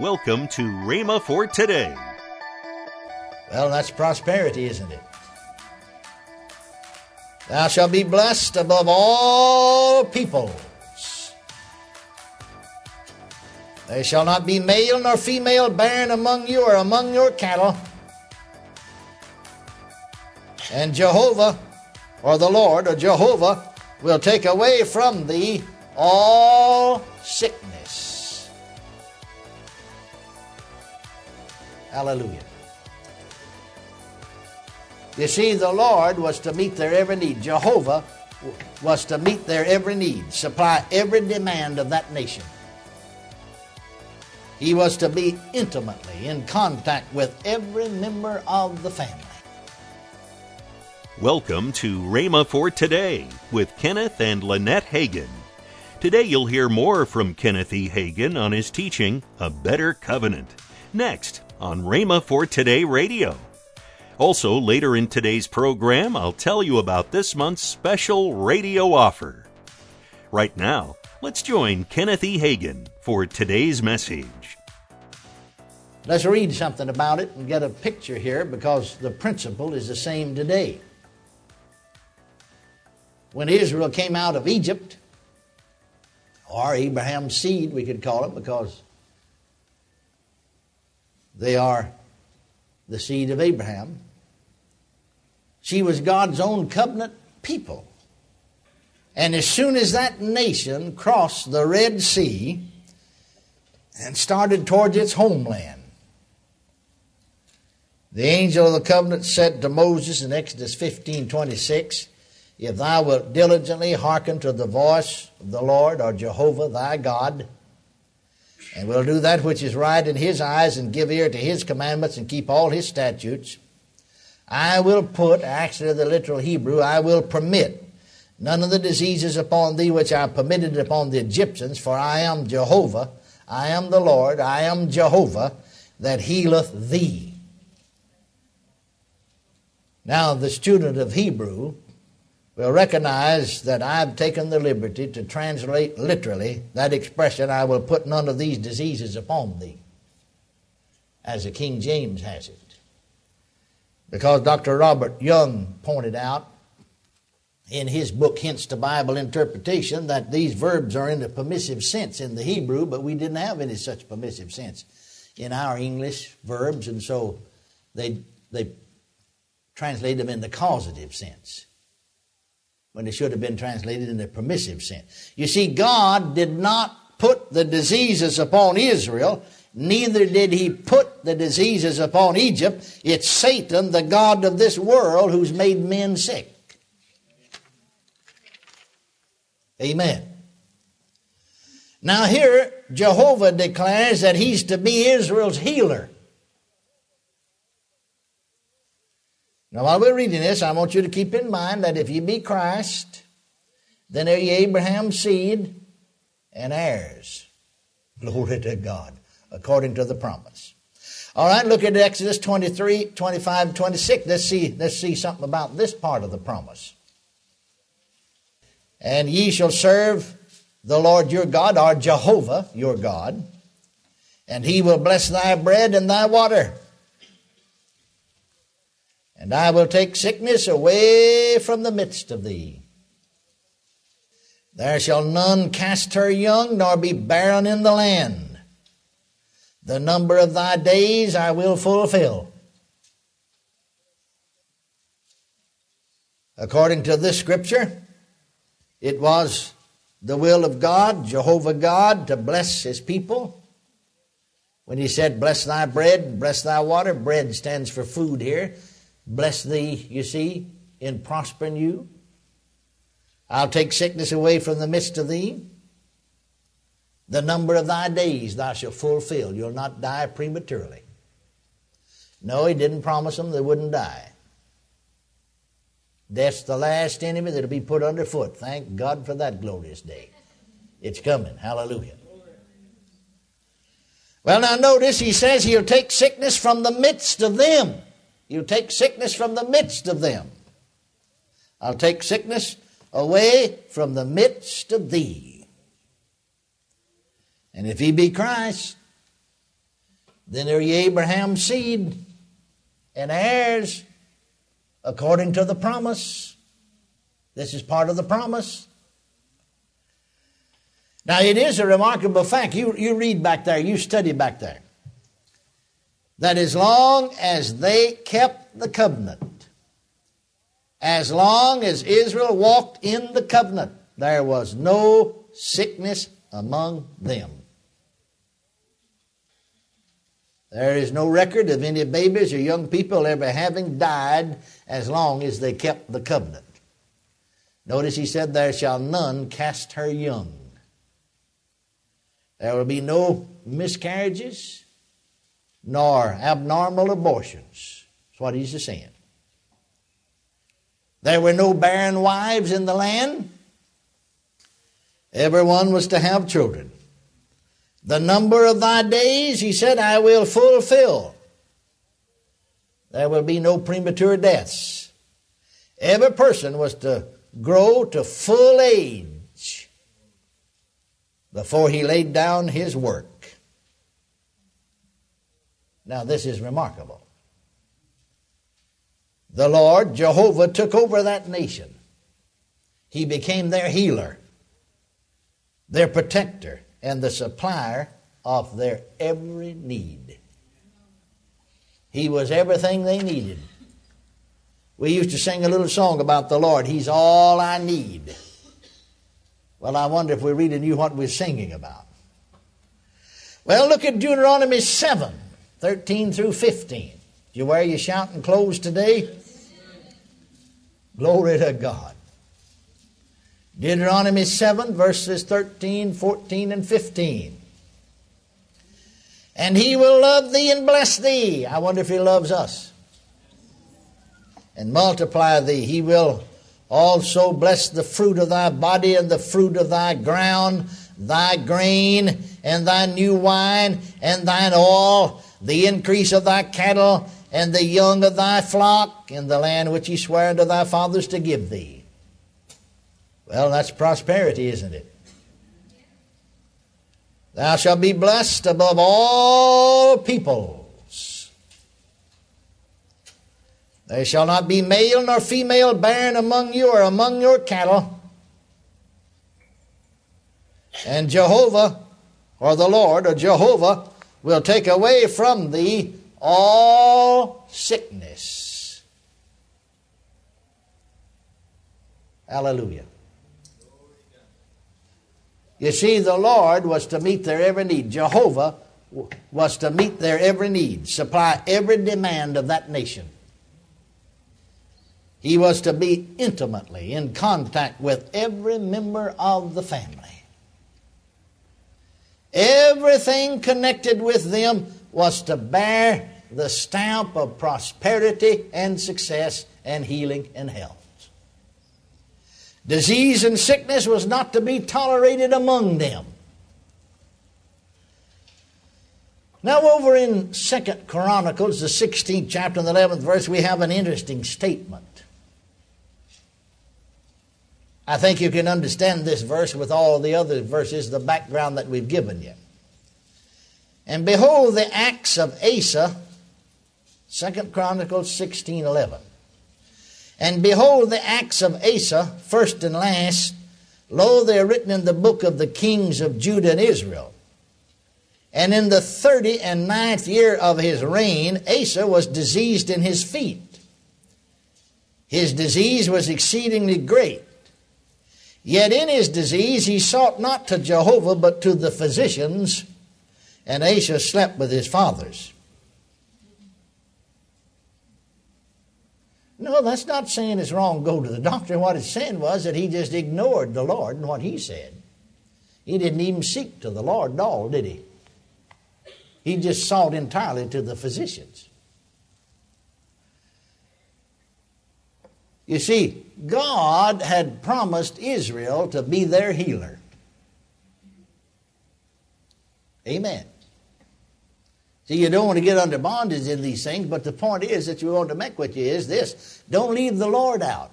Welcome to Rhema for today. Well, that's prosperity, isn't it? Thou shalt be blessed above all peoples. There shall not be male nor female barren among you or among your cattle. And Jehovah, or the Lord, or Jehovah, will take away from thee all sickness. Hallelujah. You see, the Lord was to meet their every need. Jehovah was to meet their every need, supply every demand of that nation. He was to be intimately in contact with every member of the family. Welcome to Rhema for Today with Kenneth and Lynette Hagin. Today you'll hear more from Kenneth E. Hagin on his teaching, A Better Covenant, next on Rhema for Today Radio. Also, later in today's program, I'll tell you about this month's special radio offer. Right now, let's join Kenneth E. Hagin for today's message. Let's read something about it and get a picture here because the principle is the same today. When Israel came out of Egypt, or Abraham's seed, we could call it, because they are the seed of Abraham. She was God's own covenant people. And as soon as that nation crossed the Red Sea and started towards its homeland, the angel of the covenant said to Moses in Exodus 15 26, If thou wilt diligently hearken to the voice of the Lord or Jehovah thy God, and will do that which is right in his eyes, and give ear to his commandments, and keep all his statutes, I will put, actually the literal Hebrew, I will permit none of the diseases upon thee which I permitted upon the Egyptians, for I am Jehovah, I am the Lord, I am Jehovah that healeth thee. Now, the student of Hebrew will recognize that I've taken the liberty to translate literally that expression, I will put none of these diseases upon thee, as the King James has it. Because Dr. Robert Young pointed out in his book, Hints to Bible Interpretation, that these verbs are in the permissive sense in the Hebrew, but we didn't have any such permissive sense in our English verbs, and so they, they translated them in the causative sense when it should have been translated in the permissive sense. You see, God did not put the diseases upon Israel neither did he put the diseases upon Egypt. It's Satan, the God of this world, who's made men sick. Amen. Now, here, Jehovah declares that he's to be Israel's healer. Now, while we're reading this, I want you to keep in mind that if you be Christ, then are ye Abraham's seed and heirs. Glory to God according to the promise. All right, look at Exodus 23, 25, 26. Let's see, let's see something about this part of the promise. And ye shall serve the Lord your God, or Jehovah your God, and he will bless thy bread and thy water. And I will take sickness away from the midst of thee. There shall none cast her young, nor be barren in the land. The number of thy days I will fulfill. According to this scripture, it was the will of God, Jehovah God, to bless his people. When he said, Bless thy bread, bless thy water, bread stands for food here. Bless thee, you see, in prospering you. I'll take sickness away from the midst of thee. The number of thy days thou shalt fulfill. You'll not die prematurely. No, he didn't promise them they wouldn't die. That's the last enemy that'll be put underfoot. Thank God for that glorious day. It's coming. Hallelujah. Well, now notice he says he'll take sickness from the midst of them. He'll take sickness from the midst of them. I'll take sickness away from the midst of thee. And if he be Christ, Then are ye Abraham's seed and heirs according to the promise. This is part of the promise. Now, it is a remarkable fact. You, you read back there, you study back there, that as long as they kept the covenant, as long as Israel walked in the covenant, there was no sickness among them. There is no record of any babies or young people ever having died as long as they kept the covenant. Notice he said, There shall none cast her young. There will be no miscarriages nor abnormal abortions. That's what he's saying. There were no barren wives in the land. Everyone was to have children. The number of thy days, he said, I will fulfill. There will be no premature deaths. Every person was to grow to full age before he laid down his work. Now, this is remarkable. The Lord, Jehovah, took over that nation. He became their healer, their protector, and the supplier of their every need. He was everything they needed. We used to sing a little song about the Lord. He's all I need. Well, I wonder if we really knew what we we're singing about. Well, look at Deuteronomy 7 13 through 15. Do you wear your shouting clothes today? Glory to God. Deuteronomy 7, verses 13, 14, and 15. And he will love thee and bless thee. I wonder if he loves us. And multiply thee. He will also bless the fruit of thy body and the fruit of thy ground, thy grain and thy new wine and thine oil, the increase of thy cattle and the young of thy flock in the land which he sware unto thy fathers to give thee. Well, that's prosperity, isn't it? Thou shalt be blessed above all peoples. There shall not be male nor female barren among you or among your cattle. And Jehovah, or the Lord, or Jehovah, will take away from thee all sickness. Hallelujah. You see, the Lord was to meet their every need. Jehovah was to meet their every need, supply every demand of that nation. He was to be intimately in contact with every member of the family. Everything connected with them was to bear the stamp of prosperity and success and healing and health. Disease and sickness was not to be tolerated among them. Now, over in Second Chronicles, the 16th chapter and the 11th verse, we have an interesting statement. I think you can understand this verse with all the other verses, the background that we've given you. And behold the acts of Asa, Second Chronicles 16 11. And behold, the acts of Asa, first and last, lo, they are written in the book of the kings of Judah and Israel. And in the thirty and ninth year of his reign, Asa was diseased in his feet. His disease was exceedingly great. Yet in his disease he sought not to Jehovah, but to the physicians, and Asa slept with his fathers. No, that's not saying it's wrong go to the doctor. What it's saying was that he just ignored the Lord and what he said. He didn't even seek to the Lord at all, did he? He just sought entirely to the physicians. You see, God had promised Israel to be their healer. Amen. See, you don't want to get under bondage in these things, but the point is that you want to make with you is this don't leave the Lord out.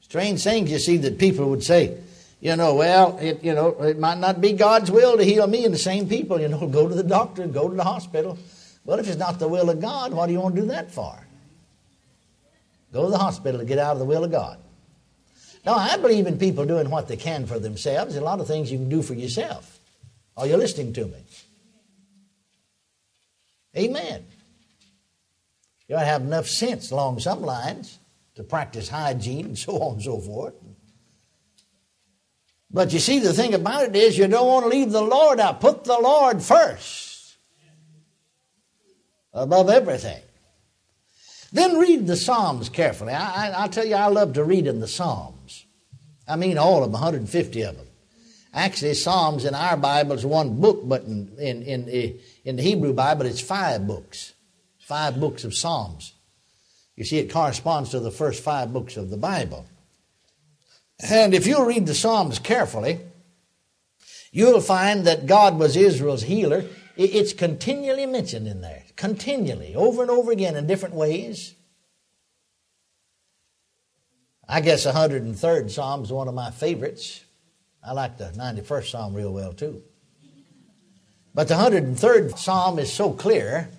Strange things you see that people would say, You know, well, it, you know, it might not be God's will to heal me and the same people. You know, go to the doctor, go to the hospital. Well, if it's not the will of God, what do you want to do that for? Go to the hospital to get out of the will of God. Now, I believe in people doing what they can for themselves. There's a lot of things you can do for yourself. Are you listening to me? Amen. You ought to have enough sense along some lines to practice hygiene and so on and so forth. But you see, the thing about it is you don't want to leave the Lord out. Put the Lord first above everything. Then read the Psalms carefully. I, will tell you, I love to read in the Psalms. I mean, all of them, 150 of them. Actually, Psalms in our Bible is one book, but in, in, in, eh, in the Hebrew Bible, it's five books. Five books of Psalms. You see, it corresponds to the first five books of the Bible. And if you read the Psalms carefully, you'll find that God was Israel's healer. It's continually mentioned in there, continually, over and over again in different ways. I guess 103rd Psalm is one of my favorites. I like the 91st Psalm real well too. But the 103rd Psalm is so clear.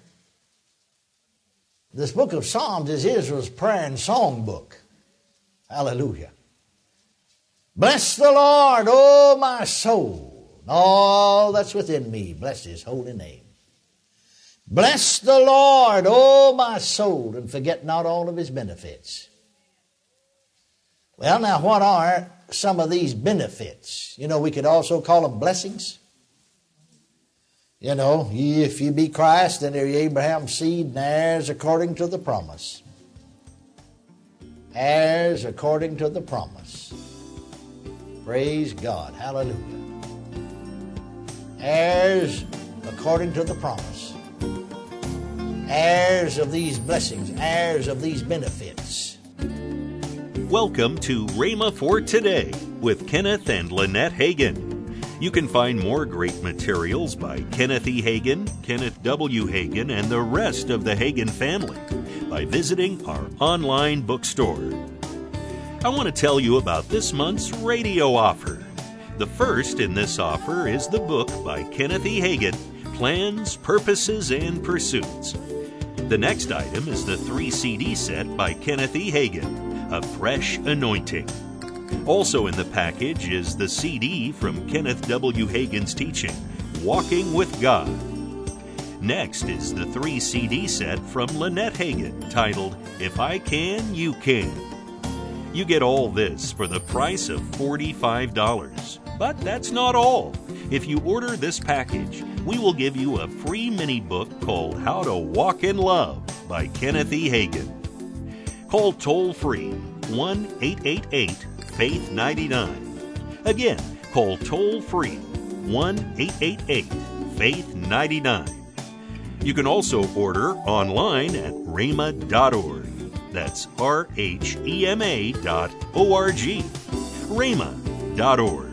This book of Psalms is Israel's prayer and song book. Hallelujah. Bless the Lord, O my soul, and all that's within me. Bless his holy name. Bless the Lord, O my soul, and forget not all of his benefits. Well, now, what are some of these benefits? You know, we could also call them blessings. You know, if you be Christ, then are Abraham's seed and heirs according to the promise. Heirs according to the promise. Praise God. Hallelujah. Heirs according to the promise. Heirs of these blessings, heirs of these benefits. Welcome to Rhema for Today with Kenneth and Lynette Hagin. You can find more great materials by Kenneth E. Hagin, Kenneth W. Hagin, and the rest of the Hagin family by visiting our online bookstore. I want to tell you about this month's radio offer. The first in this offer is the book by Kenneth E. Hagin Plans, Purposes, and Pursuits. The next item is the three CD set by Kenneth E. Hagin, A Fresh Anointing. Also in the package is the CD from Kenneth W. Hagin's teaching, Walking with God. Next is the three CD set from Lynette Hagin titled If I Can, You Can. You get all this for the price of $45. But that's not all. If you order this package, we will give you a free mini book called How to Walk in Love by Kenneth E. Hagin. Call toll free 1 888 Faith 99. Again, call toll free 1 888 Faith 99. You can also order online at rhema.org. That's R H E M A dot O R G, rhema dot org.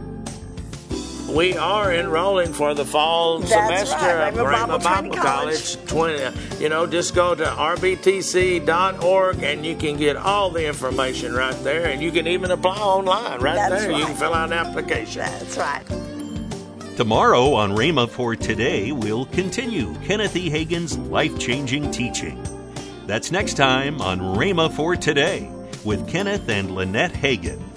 We are enrolling for the fall That's semester right, at Rhema Bible, Bible Training College. 20, you know, just go to rbtc.org and you can get all the information right there, and you can even apply online right That's there. You can fill out an application. That's right. Tomorrow on Rhema for Today, we'll continue Kenneth E. Hagin's life changing teaching. That's next time on Rhema for Today with Kenneth and Lynette Hagin.